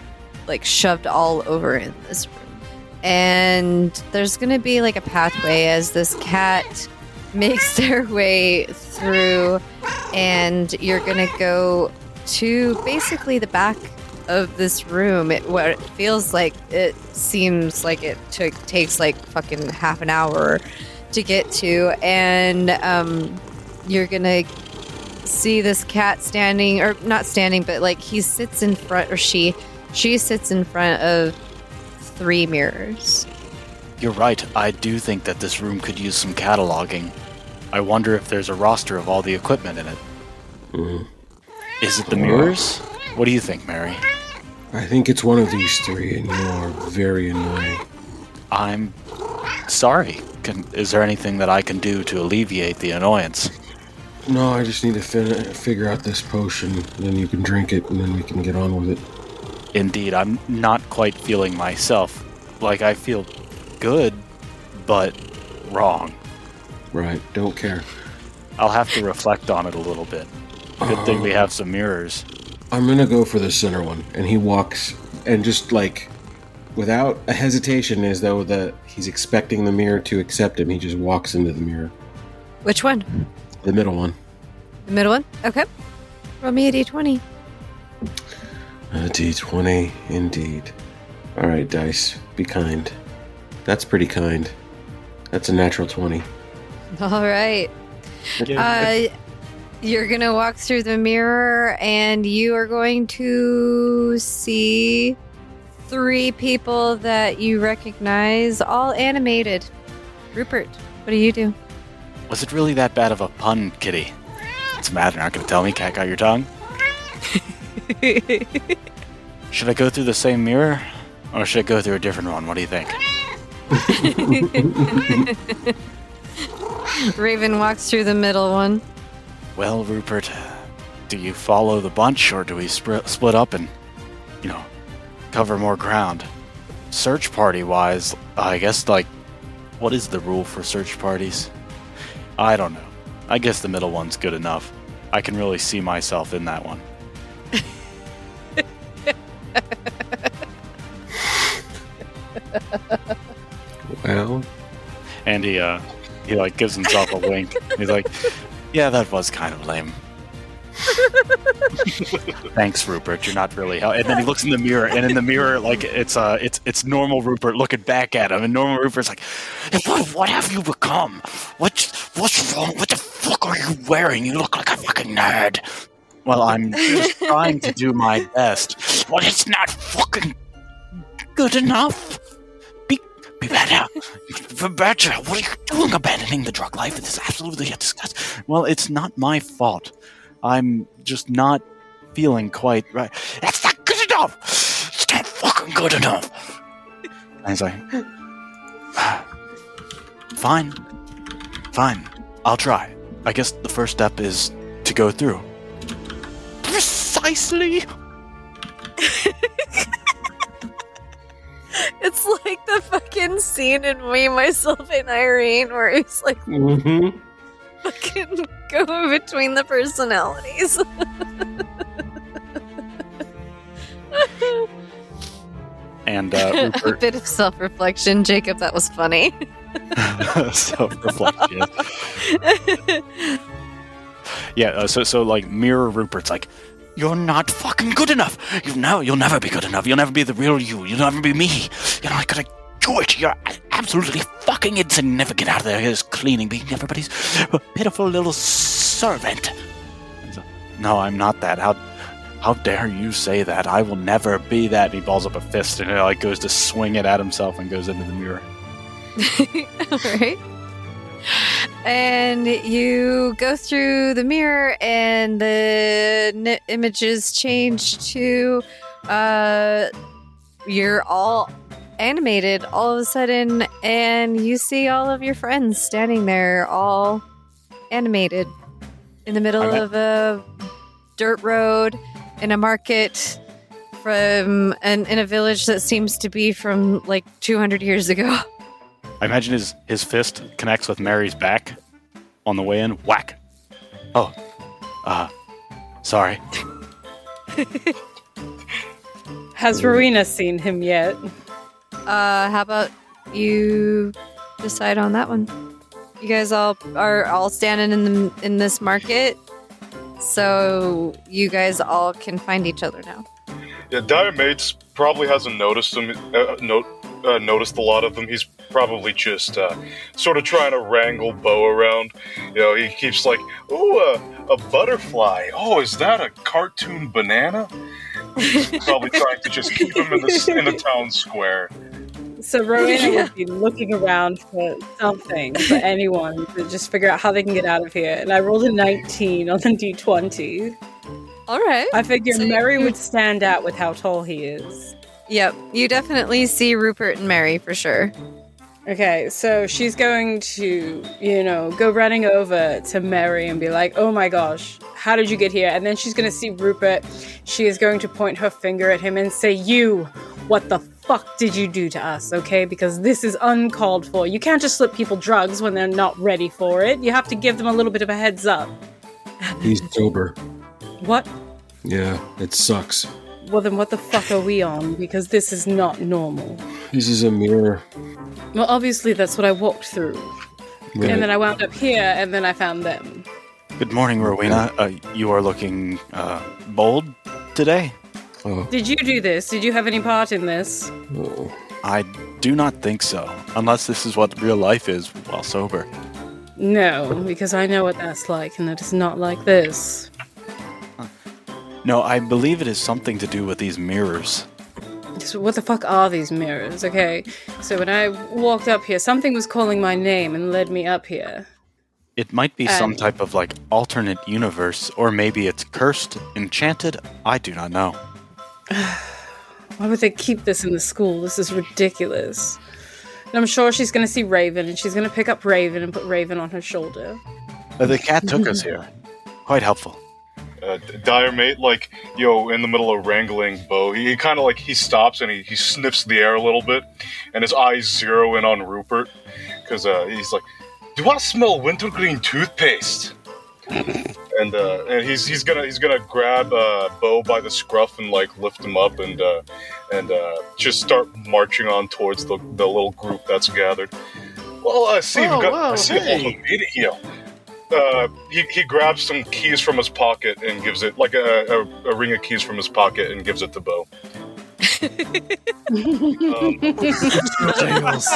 like shoved all over in this room. And there's gonna be like a pathway as this cat makes [LAUGHS] their way through and you're gonna go to basically the back of this room. It, what it feels like it seems like it took takes like fucking half an hour to get to and um you're gonna see this cat standing or not standing but like he sits in front or she she sits in front of three mirrors. You're right. I do think that this room could use some cataloging. I wonder if there's a roster of all the equipment in it. Mhm. Is it the mirrors? What do you think, Mery? I think it's one of these three, and you are very annoying. I'm sorry. Can, is there anything that I can do to alleviate the annoyance? No, I just need to fin- figure out this potion, then you can drink it, and then we can get on with it. Indeed, I'm not quite feeling myself. Like I feel good, but wrong. Right, don't care. I'll have to reflect on it a little bit. Good thing we um, have some mirrors. I'm gonna go for the center one. And he walks, and just like, without a hesitation, as though that he's expecting the mirror to accept him, he just walks into the mirror. Which one? The middle one. The middle one? Okay. Roll me a d20. A d20, indeed. Alright, dice, be kind. That's pretty kind. That's a natural 20. All right. Uh, you're going to walk through the mirror and you are going to see three people that you recognize, all animated. Rupert, what do you do? Was it really that bad of a pun, Kitty? What's the matter? Not gonna tell me? Cat got your tongue? [LAUGHS] Should I go through the same mirror? Or should I go through a different one? What do you think? [LAUGHS] Raven walks through the middle one. Well, Rupert, do you follow the bunch or do we spr- split up and, you know, cover more ground? Search party wise, I guess, like, what is the rule for search parties? I don't know. I guess the middle one's good enough. I can really see myself in that one. Well, And he, uh, he like gives himself a wink. He's like, "Yeah, that was kind of lame." [LAUGHS] Thanks, Rupert. You're not really hel-. And then he looks in the mirror, and in the mirror, like it's uh, it's it's normal Rupert looking back at him, and normal Rupert's like, "What, what have you become? What what's wrong? What the fuck are you wearing? You look like a fucking nerd." Well, I'm just [LAUGHS] trying to do my best. Well, it's not fucking good enough. Be be better. Be better. What are you doing abandoning the drug life? It is absolutely a disgust. Well, it's not my fault. I'm just not feeling quite right. That's not good enough. It's not fucking good enough. And he's like, fine, fine. I'll try. I guess the first step is to go through. Precisely. [LAUGHS] It's like the fucking scene in Me, Myself, and Irene where he's like mm-hmm. fucking going between the personalities. [LAUGHS] and uh, [LAUGHS] a bit of self reflection, Jacob. That was funny. [LAUGHS] self-reflect. Yeah, yeah uh, so so like mirror Rupert's like, you're not fucking good enough. You know, you'll never be good enough. You'll never be the real you. You'll never be me. You're not gonna do it. You're absolutely fucking insignificant out of there. Just cleaning, being everybody's pitiful little servant. No, I'm not that. How how dare you say that? I will never be that. And he balls up a fist and it like goes to swing it at himself and goes into the mirror. All [LAUGHS] right. And you go through the mirror, and the n- images change to uh, you're all animated all of a sudden, and you see all of your friends standing there, all animated in the middle of a dirt road in a market from an in a village that seems to be from like 200 years ago. [LAUGHS] I imagine his his fist connects with Mery's back on the way in. Whack. Oh, uh, sorry. [LAUGHS] Has Rowena seen him yet? Uh, how about you decide on that one? You guys all are all standing in the in this market, so you guys all can find each other now. Yeah, Dire Mates probably hasn't noticed them. Uh, no, uh, noticed a lot of them. He's probably just uh, sort of trying to wrangle Beau around. You know, he keeps like, "Ooh, a, a butterfly. Oh, is that a cartoon banana?" He's [LAUGHS] probably trying to just keep him in the in the town square. So Rowena would be looking around for something, for anyone to just figure out how they can get out of here. And I rolled a 19 on the d20. All right. I figure So Mery you- would stand out with how tall he is. Yep, you definitely see Rupert and Mery for sure. Okay, so she's going to, you know, go running over to Mery and be like, oh my gosh, how did you get here? And then she's going to see Rupert. She is going to point her finger at him and say, You, what the fuck did you do to us? Okay, because this is uncalled for. You can't just slip people drugs when they're not ready for it. You have to give them a little bit of a heads up. He's sober. What? Yeah, it sucks. Well, then what the fuck are we on? Because this is not normal. This is a mirror. Well, obviously, that's what I walked through. Right. And then I wound up here, and then I found them. Good morning, Rowena. Uh, you are looking uh, bold today. oh, Did you do this? Did you have any part in this? oh. I do not think so, unless this is what real life is while sober. No, because I know what that's like, and it is not like this. No, I believe it is something to do with these mirrors. What the fuck are these mirrors? Okay, so when I walked up here, something was calling my name and led me up here. It might be some type of like alternate universe, or maybe it's cursed, enchanted. I do not know. [SIGHS] Why would they keep this in the school? This is ridiculous. And I'm sure she's gonna see Raven, and she's gonna pick up Raven and put Raven on her shoulder. Uh, the cat took us [LAUGHS] here. Quite helpful. Uh, Diarmait, like, you know, in the middle of wrangling Beau, he, he kind of like, he stops and he, he sniffs the air a little bit, and his eyes zero in on Rupert, because uh, he's like, Do I smell wintergreen toothpaste? [LAUGHS] and uh, and he's he's gonna he's gonna grab uh, Beau by the scruff and like lift him up and uh, and uh, just start marching on towards the, the little group that's gathered. Well, I see Whoa, we've got whoa, I see hey. a whole meeting here. Uh, he, he grabs some keys from his pocket and gives it like a, a, a ring of keys from his pocket and gives it to Beau. um, Jingles.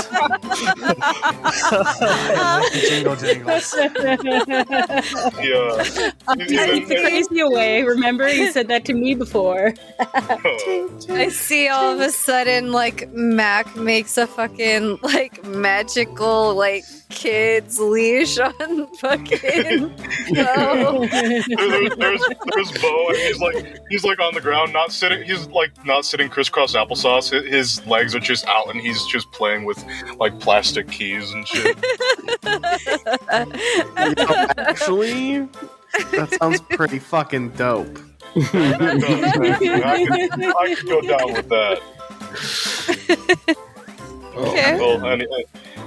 jingle jingles. [LAUGHS] he, he- he Take the then- crazy away. Remember, you said that to me before. [LAUGHS] I see all of a sudden like Mac makes a fucking like magical like kids leash on [LAUGHS] fucking Beau. there's, there's, there's Beau, and he's like he's like on the ground, not sitting. He's like not sitting crisscross applesauce. His, his legs are just out, and he's just playing with like plastic keys and shit. Actually, that sounds pretty fucking dope. I, could, I could go down with that. Okay. Well, any,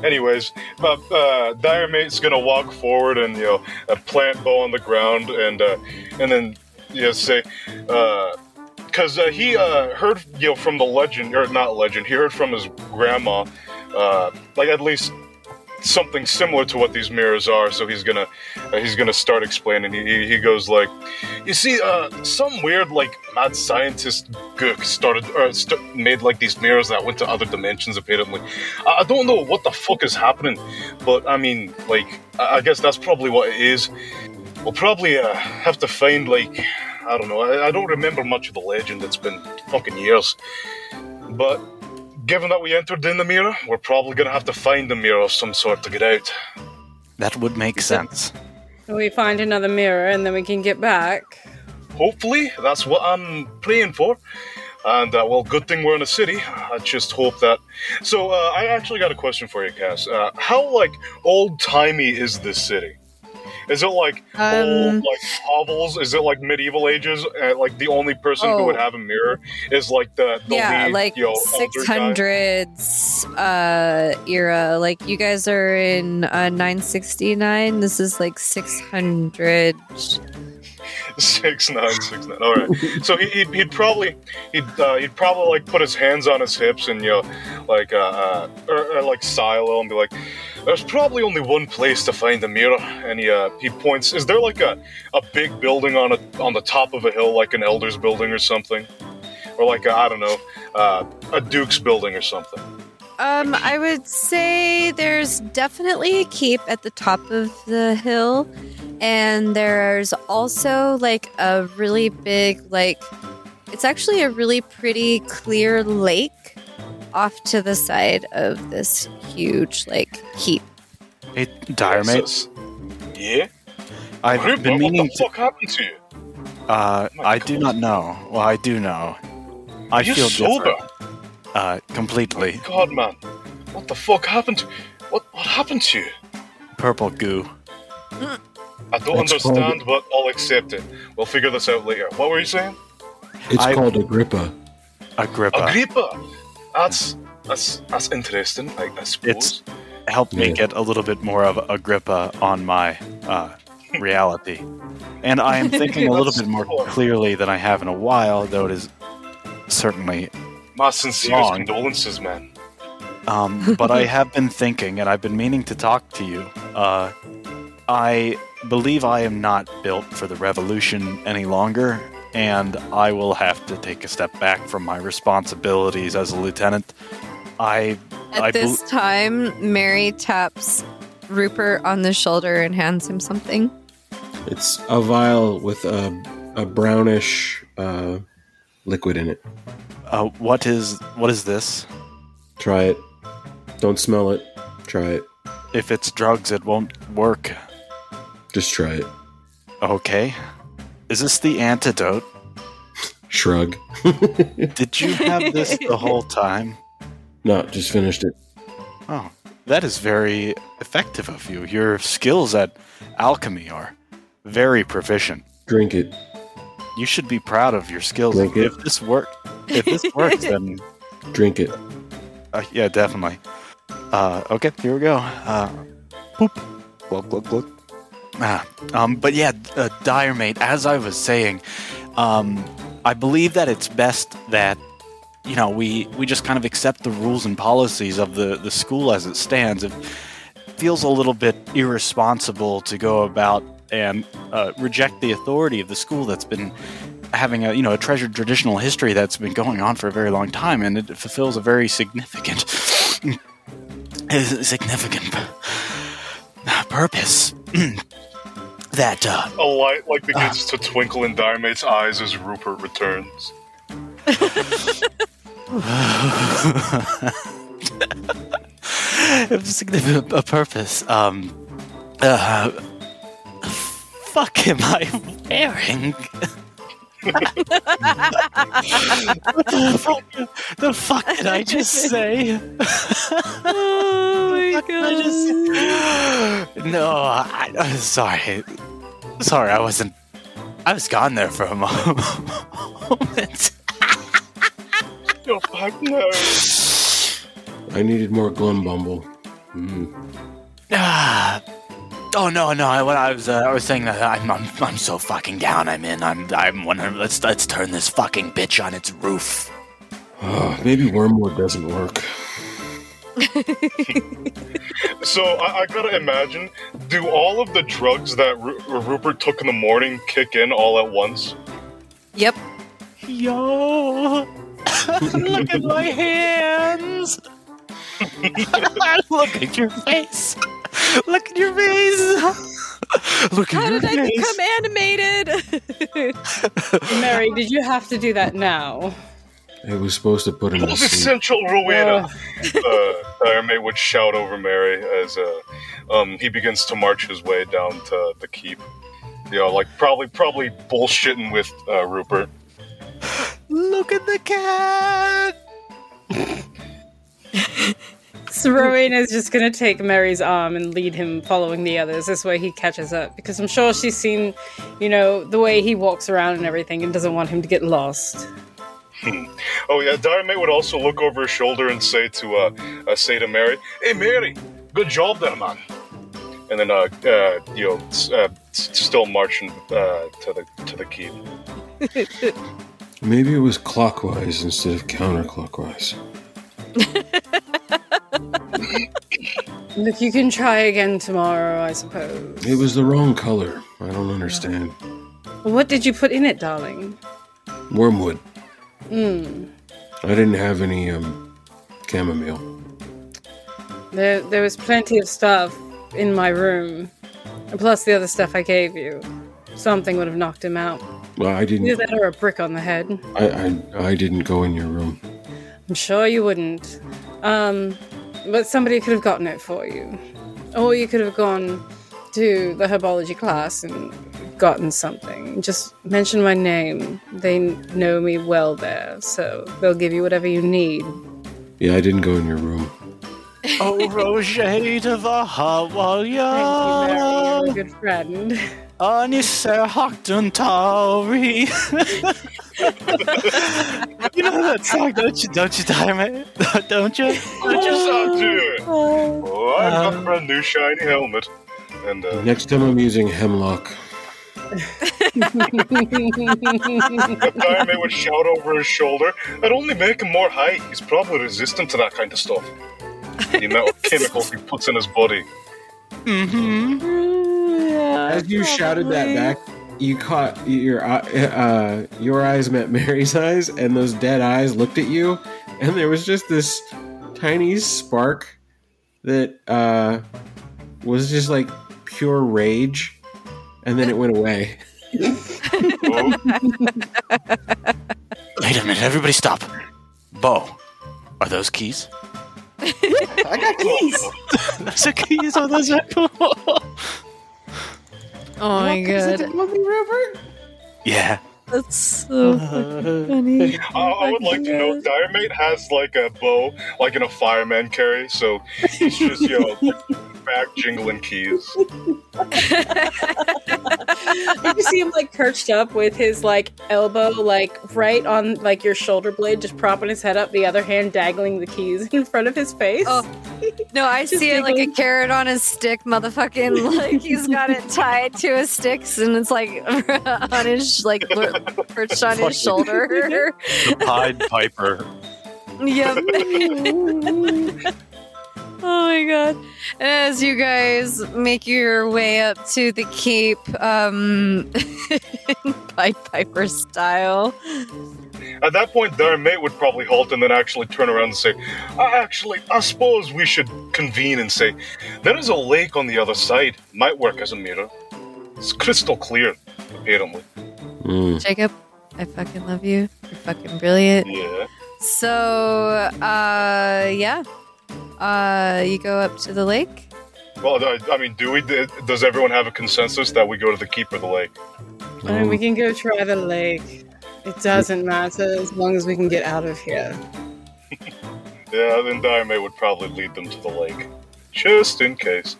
anyways, uh, uh, Diarmait's gonna walk forward and you know plant Beau on the ground and uh, and then you know say, uh, because uh, he uh, heard you know from the legend or not legend. He heard from his grandma, uh, like at least something similar to what these mirrors are. So he's gonna uh, he's gonna start explaining. He, he- goes like, you see, uh, some weird like mad scientist gook started or st- made like these mirrors that went to other dimensions. Apparently, I, I don't know what the fuck is happening, but I mean, like, I, I guess that's probably what it is. We'll probably uh, have to find like I don't know. I, I don't remember much of the legend. It's been fucking years, but. Given that we entered in the mirror, we're probably gonna have to find a mirror of some sort to get out. That would make sense. We find another mirror and then we can get back. Hopefully, that's what I'm praying for. And uh, well, good thing we're in a city. I just hope that. So, uh, I actually got a question for you, Cass. Uh, how like old timey is this city? Is it like Um, old like hovels? Is it like medieval ages? Uh, like the only person who would Oh. have a mirror is like the, the yeah, lead, like you know, six hundreds uh era. Like you guys are in uh nine sixty nine. This is like six hundred. Six nine six nine. All right. So he, he'd, he'd probably he'd uh, he'd probably like put his hands on his hips and you know like uh, uh or, or like silo and be like, "There's probably only one place to find the mirror." And he uh, he points. Is there like a, a big building on a on the top of a hill, like an Elder's building or something, or like I I don't know uh, a Duke's building or something? Um, I would say there's definitely a keep at the top of the hill, and there's also like a really big, like, it's actually a really pretty clear lake off to the side of this huge, like, keep. Hey, Diarmait, Yes. Yeah. I've Rupert, been what meaning the to. fuck happened to you? Uh, My I do not know. Well, I do know. I you feel sober? different. Uh, completely. God, man, what the fuck happened? What what happened to you? Purple goo. I don't It's understand, but I'll accept it. We'll figure this out later. What were you saying? It's I- called Agrippa. Agrippa. Agrippa. That's that's that's interesting. I, I suppose. It's helped me Yeah. get a little bit more of Agrippa on my uh, reality. And I am [LAUGHS] thinking a little bit more cool. clearly than I have in a while, though it is certainly My sincerest Wrong. condolences, man. Um, but I have been thinking, and I've been meaning to talk to you. Uh, I believe I am not built for the revolution any longer, and I will have to take a step back from my responsibilities as a lieutenant. I, At I this time, Mery taps Rupert on the shoulder and hands him something. It's a vial with a, a brownish uh, liquid in it. uh, what is what is this? Try it. Don't smell it. Try it. If it's drugs, it won't work. Just try it. Okay. Is this the antidote? Shrug. [LAUGHS] Did you have this the whole time? no, just finished it. Oh, that is very effective of you. Your skills at alchemy are very proficient. Drink it. You should be proud of your skills. Drink it. If this work, if this works, [LAUGHS] then Drink it. uh, yeah, definitely. Uh, okay, here we go. Uh, boop. Glug, glug, glug. Ah, um, but yeah, uh, Diarmait. As I was saying, um, I believe that it's best that you know we we just kind of accept the rules and policies of the the school as it stands. It feels a little bit irresponsible to go about and uh, reject the authority of the school that's been having a you know a treasured traditional history that's been going on for a very long time, and it fulfills a very significant [LAUGHS] significant purpose. [CLEARS THROAT] that uh, A light like begins to twinkle in Diarmait's eyes as Rupert returns. [LAUGHS] a significant a purpose. Um, uh, fuck am I wearing? [LAUGHS] the, fuck, the fuck did I just [LAUGHS] say? Oh my What did I just? No, I, I'm sorry. Sorry, I wasn't. I was gone there for a [LAUGHS] moment. You're back. I needed more Glumbumble. Mm. Ah, Oh no, no! I, what I was, uh, I was saying that I'm, I'm, I'm so fucking down. I'm in. I'm, I'm wondering. Let's, let's turn this fucking bitch on its roof. Oh, maybe wormwood doesn't work. [LAUGHS] So I, I gotta imagine, do all of the drugs that Ru- Rupert took in the morning kick in all at once? Yep. Yo, [LAUGHS] look at my hands. [LAUGHS] look at your face. Look at your face. [LAUGHS] Look at How your did I become animated? [LAUGHS] Mery, did you have to do that now? It was supposed to put him to sleep. Essential Rowena! uh, Diarmait would shout over Mery as uh, um, he begins to march his way down to the keep. You know, like probably probably bullshitting with uh, Rupert. Look at the cat. [LAUGHS] So Rowena is just gonna take Mery's arm and lead him following the others. This way he catches up. Because I'm sure she's seen, you know, the way he walks around and everything and doesn't want him to get lost. Oh yeah, Diarmait would also look over his shoulder and say to uh, uh say to Mery, "Hey Mery, good job there, man." And then uh, uh you know s- uh, still marching uh, to the to the keep. [LAUGHS] Maybe it was clockwise instead of counterclockwise. [LAUGHS] Look, you can try again tomorrow, I suppose. It was the wrong color. I don't understand. What did you put in it, darling? Wormwood. Hmm. I didn't have any um chamomile. There, there was plenty of stuff in my room, and plus the other stuff I gave you. Something would have knocked him out. Well, I didn't. that or a brick on the head. I, I I didn't go in your room. I'm sure you wouldn't. Um, but somebody could have gotten it for you. Or you could have gone to the herbology class and gotten something. Just mention my name. They know me well there, so they'll give you whatever you need. Yeah, I didn't go in your room. Oh, [LAUGHS] Roger de Thank you, Mery. Vahawalia. You're a good friend. [LAUGHS] Anisse Hockton Tauri. You know that song, don't you? Don't you, Diamond? [LAUGHS] Don't you? What you saw to it? Oh, I've got a brand new shiny helmet. And uh, Next time I'm using hemlock. [LAUGHS] Diarmait would shout over his shoulder, "I'd only make him more high. He's probably resistant to that kind of stuff." The [LAUGHS] amount of chemicals he puts in his body. Mm-hmm. As you shouted that back, you caught your uh, your eyes met Mery's eyes, and those dead eyes looked at you, and there was just this tiny spark that uh, was just like pure rage, and then it went away. Oh, [LAUGHS] Wait a minute, everybody stop. Beau, are those keys? [LAUGHS] I got keys. [LAUGHS] those are keys. Oh, those are cool. Oh my Is it god. movie, Rupert? Yeah. That's so [LAUGHS] funny. I, I [LAUGHS] would like to know, Diarmait has like a bow, like in a fireman carry, so he's just you [LAUGHS] know back jingling keys. you see him like perched up with his like elbow like right on like your shoulder blade, just propping his head up, the other hand dangling the keys in front of his face. Oh, No, I Just see it like a carrot on his stick, motherfucking like he's got it tied to his sticks and it's like on his like lo- perched on his shoulder. The Pied Piper. yep. [LAUGHS] oh my god. As you guys make your way up to the keep, um [LAUGHS] Pied Piper style. At that point, their mate would probably halt and then actually turn around and say, "Uh, "Actually, I suppose we should convene and say there is a lake on the other side. Might work as a mirror. It's crystal clear, apparently. Mm. Jacob, I fucking love you. You're fucking brilliant. Yeah. So, uh, yeah. Uh, you go up to the lake. Well, I, I mean, do we? Does everyone have a consensus that we go to the keep or the lake? I mean, we can go try the lake. It doesn't matter as long as we can get out of here. [LAUGHS] Yeah, then Diarmait would probably lead them to the lake, just in case.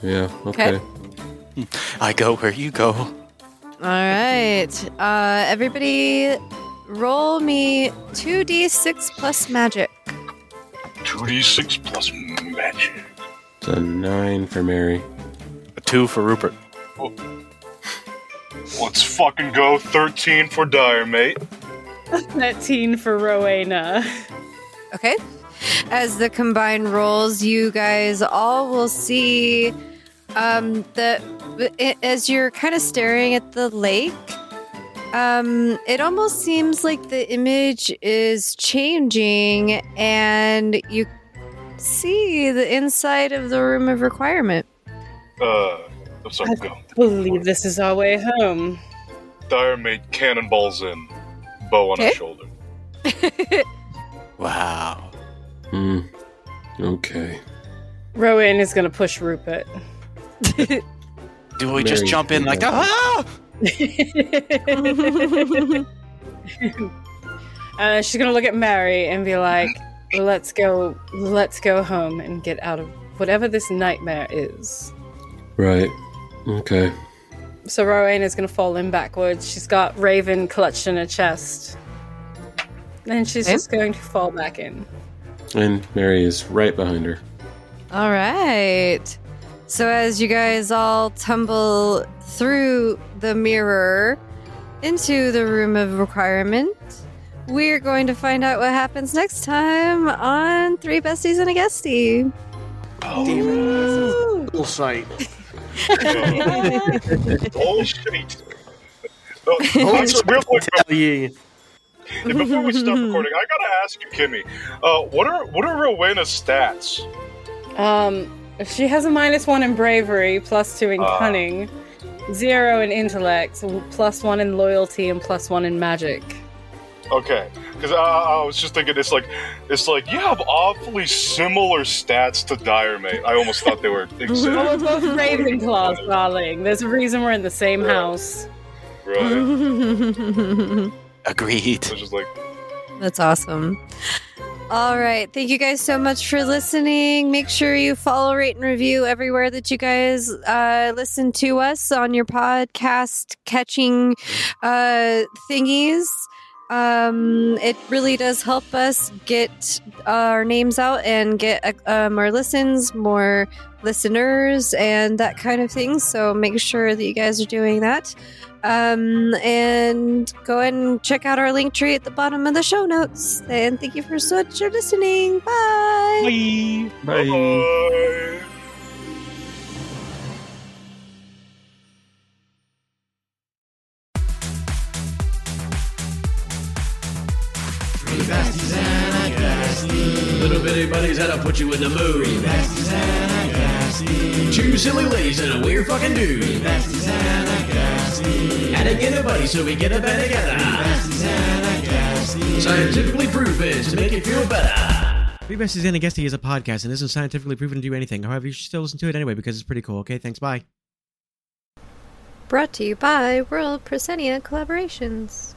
Yeah. Okay. [LAUGHS] I go where you go. All right. Uh, everybody, roll me 2d6 plus magic. Two d six plus magic. It's a nine for Mery. A two for Rupert. Let's fucking go. 13 for Dire, mate. 13 for Rowena. Okay. As the combined rolls, you guys all will see um, that as you're kind of staring at the lake, um, it almost seems like the image is changing, and you see the inside of the room of requirement. Uh, I'm sorry, go. believe this is our way home. Dire, made cannonballs in. Beau on his shoulder. [LAUGHS] Wow. Hmm. Okay. Rowan is going to push Rupert. [LAUGHS] Do we just Mery, jump in like, yeah. ah? [LAUGHS] uh, she's going to look at Mery and be like, let's go, let's go home and get out of whatever this nightmare is. Right. Okay. So Rowan is going to fall in backwards. She's got Raven clutched in her chest. And she's Okay. just going to fall back in. And Mery is right behind her. All right. So as you guys all tumble through the mirror into the room of requirement, we're going to find out what happens next time on Three Besties and a Guestie. Cool sight. [LAUGHS] [LAUGHS] Oh, shit. Oh, also, real quick, Hell yeah. before we stop recording, I gotta ask you, Kimmy, uh, what are what are Rowena's stats? Um, she has a minus one in bravery, plus two in Ah. cunning, zero in intellect, plus one in loyalty, and plus one in magic. Okay, because I, I was just thinking, it's like, it's like you have awfully similar stats to Diarmait. I almost thought they were [LAUGHS] Well, we're exact. both Ravenclaws, [LAUGHS] darling. There's a reason we're in the same Yeah. house. Right? Agreed. It's just like, That's awesome. All right. Thank you guys so much for listening. Make sure you follow, rate, and review everywhere that you guys uh, listen to us on your podcast catching uh, thingies. Um, it really does help us get our names out and get uh, more listens, more listeners, and that kind of thing. So make sure that you guys are doing that. Um, and go ahead and check out our link tree at the bottom of the show notes. And thank you for so much for listening. Bye. Bye. bye. Little bitty buddies how to put you in the mood. Two silly ladies and a weird fucking dude. How to get a buddy so we get a bed together. Scientifically proven to make you feel better. Three Besties and a Guestie is a podcast and isn't scientifically proven to do anything. However, you should still listen to it anyway because it's pretty cool. Okay, thanks. Bye. Brought to you by World Proscenia Collaborations.